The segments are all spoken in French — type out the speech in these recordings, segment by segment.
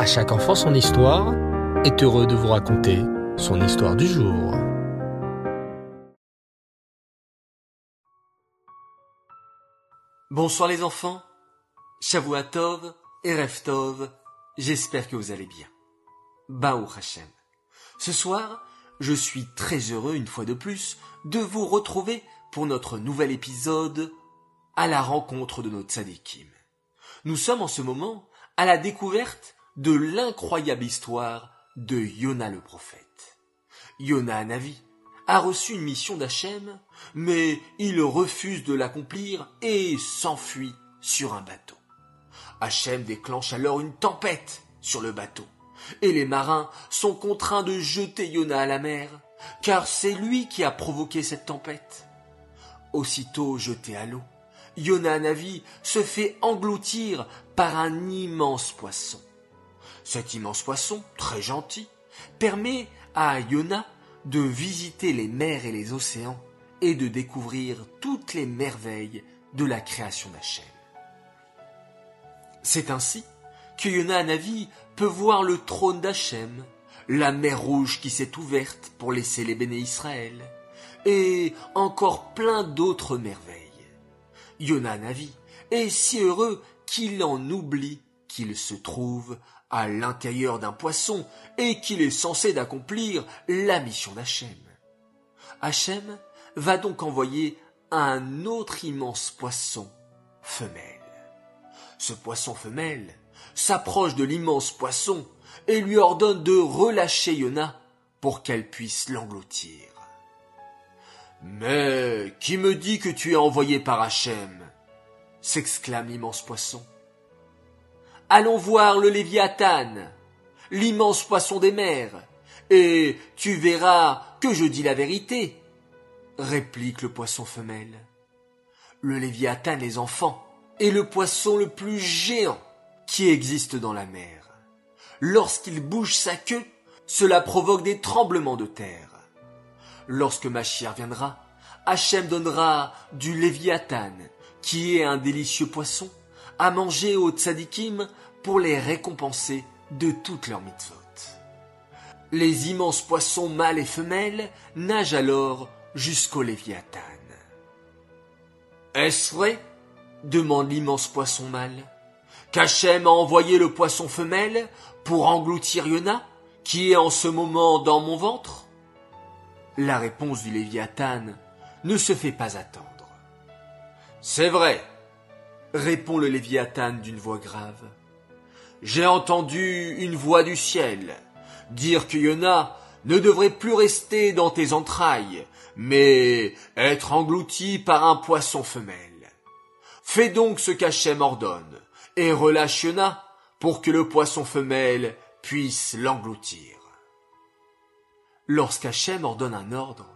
À chaque enfant son histoire est heureux de vous raconter son histoire du jour. Bonsoir les enfants, Shavuatov et Reftov, j'espère que vous allez bien. Baou Hashem. Ce soir, je suis très heureux une fois de plus de vous retrouver pour notre nouvel épisode à la rencontre de notre tzadikim. Nous sommes en ce moment à la découverte de l'incroyable histoire de Yona le prophète. Yona Navi a reçu une mission d'Hachem, mais il refuse de l'accomplir et s'enfuit sur un bateau. Hachem déclenche alors une tempête sur le bateau, et les marins sont contraints de jeter Yona à la mer, car c'est lui qui a provoqué cette tempête. Aussitôt jeté à l'eau, Yona Navi se fait engloutir par un immense poisson. Cet immense poisson, très gentil, permet à Yona de visiter les mers et les océans et de découvrir toutes les merveilles de la création d'Hachem. C'est ainsi que Yona Navi peut voir le trône d'Hachem, la mer rouge qui s'est ouverte pour laisser les béné Israël, et encore plein d'autres merveilles. Yona Navi est si heureux qu'il en oublie qu'il se trouve à l'intérieur d'un poisson et qu'il est censé d'accomplir la mission d'Hachem. Hachem va donc envoyer un autre immense poisson femelle. Ce poisson femelle s'approche de l'immense poisson et lui ordonne de relâcher Yona pour qu'elle puisse l'engloutir. Mais qui me dit que tu es envoyé par Hachem? s'exclame l'immense poisson. Allons voir le Léviathan, l'immense poisson des mers, et tu verras que je dis la vérité, réplique le poisson femelle. Le Léviathan, les enfants, est le poisson le plus géant qui existe dans la mer. Lorsqu'il bouge sa queue, cela provoque des tremblements de terre. Lorsque Machir viendra, Hachem donnera du Léviathan, qui est un délicieux poisson, à manger aux tzadikim pour les récompenser de toutes leurs mitzvot. Les immenses poissons mâles et femelles nagent alors jusqu'au Léviathan. Est-ce vrai? demande l'immense poisson mâle. Qu'Hachem a envoyé le poisson femelle pour engloutir Yona, qui est en ce moment dans mon ventre? La réponse du Léviathan ne se fait pas attendre. C'est vrai, répond le Léviathan d'une voix grave. J'ai entendu une voix du ciel dire que Yona ne devrait plus rester dans tes entrailles, mais être englouti par un poisson femelle. Fais donc ce qu'Hachem ordonne, et relâche Yona pour que le poisson femelle puisse l'engloutir. Lorsqu'Hachem ordonne un ordre,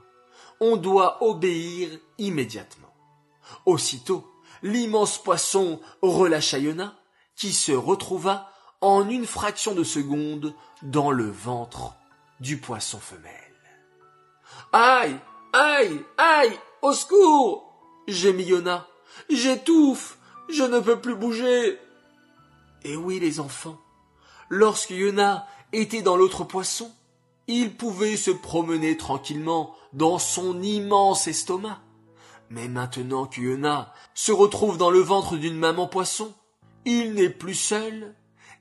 on doit obéir immédiatement. Aussitôt, l'immense poisson relâcha qui se retrouva en une fraction de seconde dans le ventre du poisson femelle. Aïe, aïe, aïe, au secours! gémit Yona. J'étouffe, je ne peux plus bouger. Et oui, les enfants, lorsque Yona était dans l'autre poisson, il pouvait se promener tranquillement dans son immense estomac. Mais maintenant que Yona se retrouve dans le ventre d'une maman poisson, il n'est plus seul.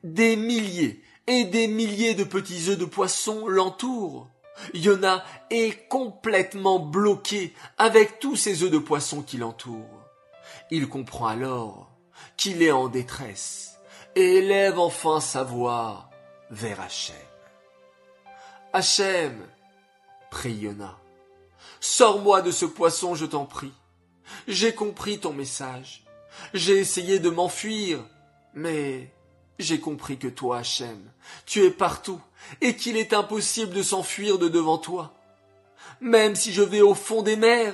Des milliers et des milliers de petits œufs de poisson l'entourent. Yona est complètement bloqué avec tous ces œufs de poisson qui l'entourent. Il comprend alors qu'il est en détresse et élève enfin sa voix vers Hachem. Hachem, prie Yona, sors-moi de ce poisson, je t'en prie. J'ai compris ton message. J'ai essayé de m'enfuir, mais j'ai compris que toi, Hachem, tu es partout et qu'il est impossible de s'enfuir de devant toi. Même si je vais au fond des mers,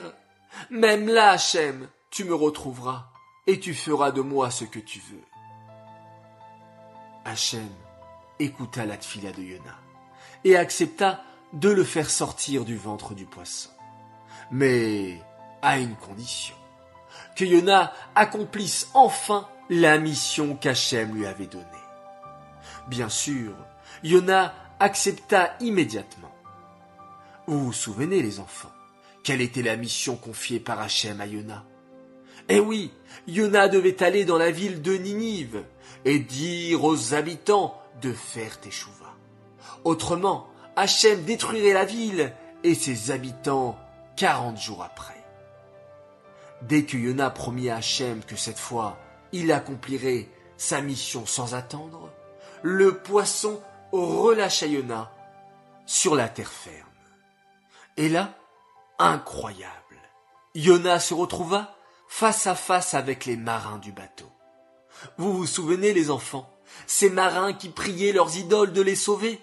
même là, Hachem, tu me retrouveras et tu feras de moi ce que tu veux. Hachem écouta la tfila de Yona et accepta de le faire sortir du ventre du poisson. Mais à une condition, que Yona accomplisse enfin la mission qu'Hachem lui avait donnée. Bien sûr, Yona accepta immédiatement. Vous vous souvenez, les enfants, quelle était la mission confiée par Hachem à Yona? Eh oui, Yona devait aller dans la ville de Ninive et dire aux habitants de faire teshuva. Autrement, Hachem détruirait la ville et ses habitants quarante jours après. Dès que Yona promit à Hachem que cette fois il accomplirait sa mission sans attendre, le poisson relâcha Yona sur la terre ferme. Et là, incroyable, Yona se retrouva face à face avec les marins du bateau. Vous vous souvenez, les enfants, ces marins qui priaient leurs idoles de les sauver?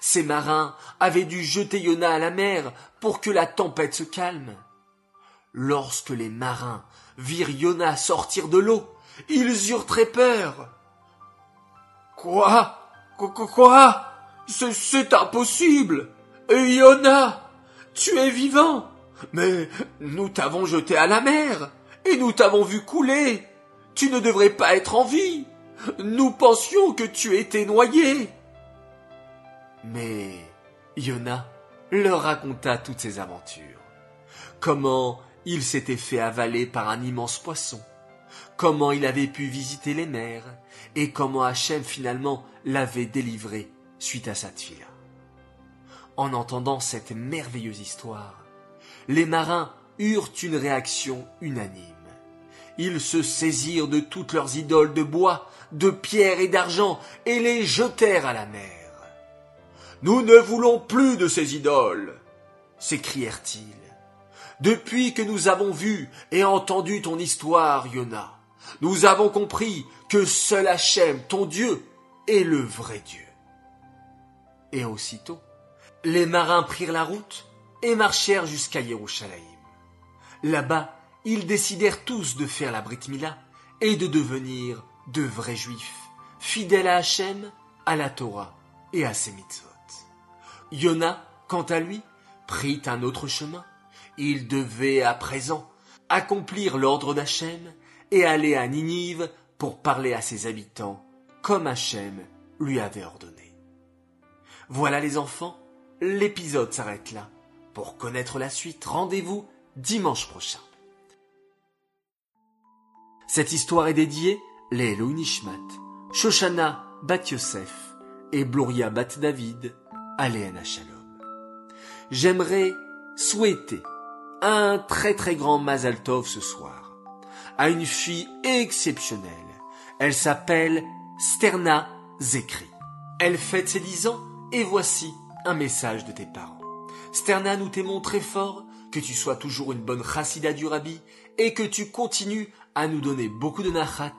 Ces marins avaient dû jeter Yona à la mer pour que la tempête se calme. Lorsque les marins virent Yona sortir de l'eau, ils eurent très peur. Quoi? Quoi Quoi? C'est impossible Yona Tu es vivant Mais nous t'avons jeté à la mer et nous t'avons vu couler tu ne devrais pas être en vie. Nous pensions que tu étais noyé. Mais Yona leur raconta toutes ses aventures. Comment il s'était fait avaler par un immense poisson, comment il avait pu visiter les mers, et comment Hachem finalement l'avait délivré suite à sa tfila. En entendant cette merveilleuse histoire, les marins eurent une réaction unanime ils se saisirent de toutes leurs idoles de bois, de pierre et d'argent, et les jetèrent à la mer. Nous ne voulons plus de ces idoles, s'écrièrent-ils. Depuis que nous avons vu et entendu ton histoire, Yona, nous avons compris que seul Hachem, ton Dieu, est le vrai Dieu. Et aussitôt, les marins prirent la route et marchèrent jusqu'à Yerushalayim. Là-bas, ils décidèrent tous de faire la Brit Mila et de devenir de vrais juifs, fidèles à Hachem, à la Torah et à ses mitzvot. Yona, quant à lui, prit un autre chemin. Il devait à présent accomplir l'ordre d'Hachem et aller à Ninive pour parler à ses habitants comme Hachem lui avait ordonné. Voilà les enfants, l'épisode s'arrête là. Pour connaître la suite, rendez-vous dimanche prochain. Cette histoire est dédiée les Nishmat, Shoshana Bat Yosef et Bloria Bat David à Shalom. J'aimerais souhaiter un très très grand Mazal Tov ce soir à une fille exceptionnelle. Elle s'appelle Sterna Zekri. Elle fête ses dix ans et voici un message de tes parents. Sterna, nous t'aimons très fort, que tu sois toujours une bonne chassida du rabbi et que tu continues à nous donner beaucoup de nachat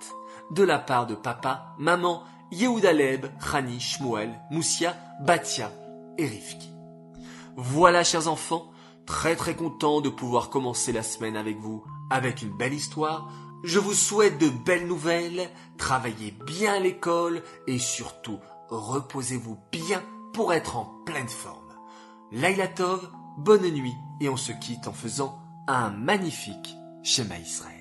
de la part de papa, maman, Yehudaleb, Chani, Shmuel, Moussia, Batia et Rifki. Voilà, chers enfants, très très content de pouvoir commencer la semaine avec vous avec une belle histoire. Je vous souhaite de belles nouvelles, travaillez bien l'école et surtout reposez-vous bien pour être en pleine forme. Laila Tov, bonne nuit et on se quitte en faisant un magnifique schéma Israël.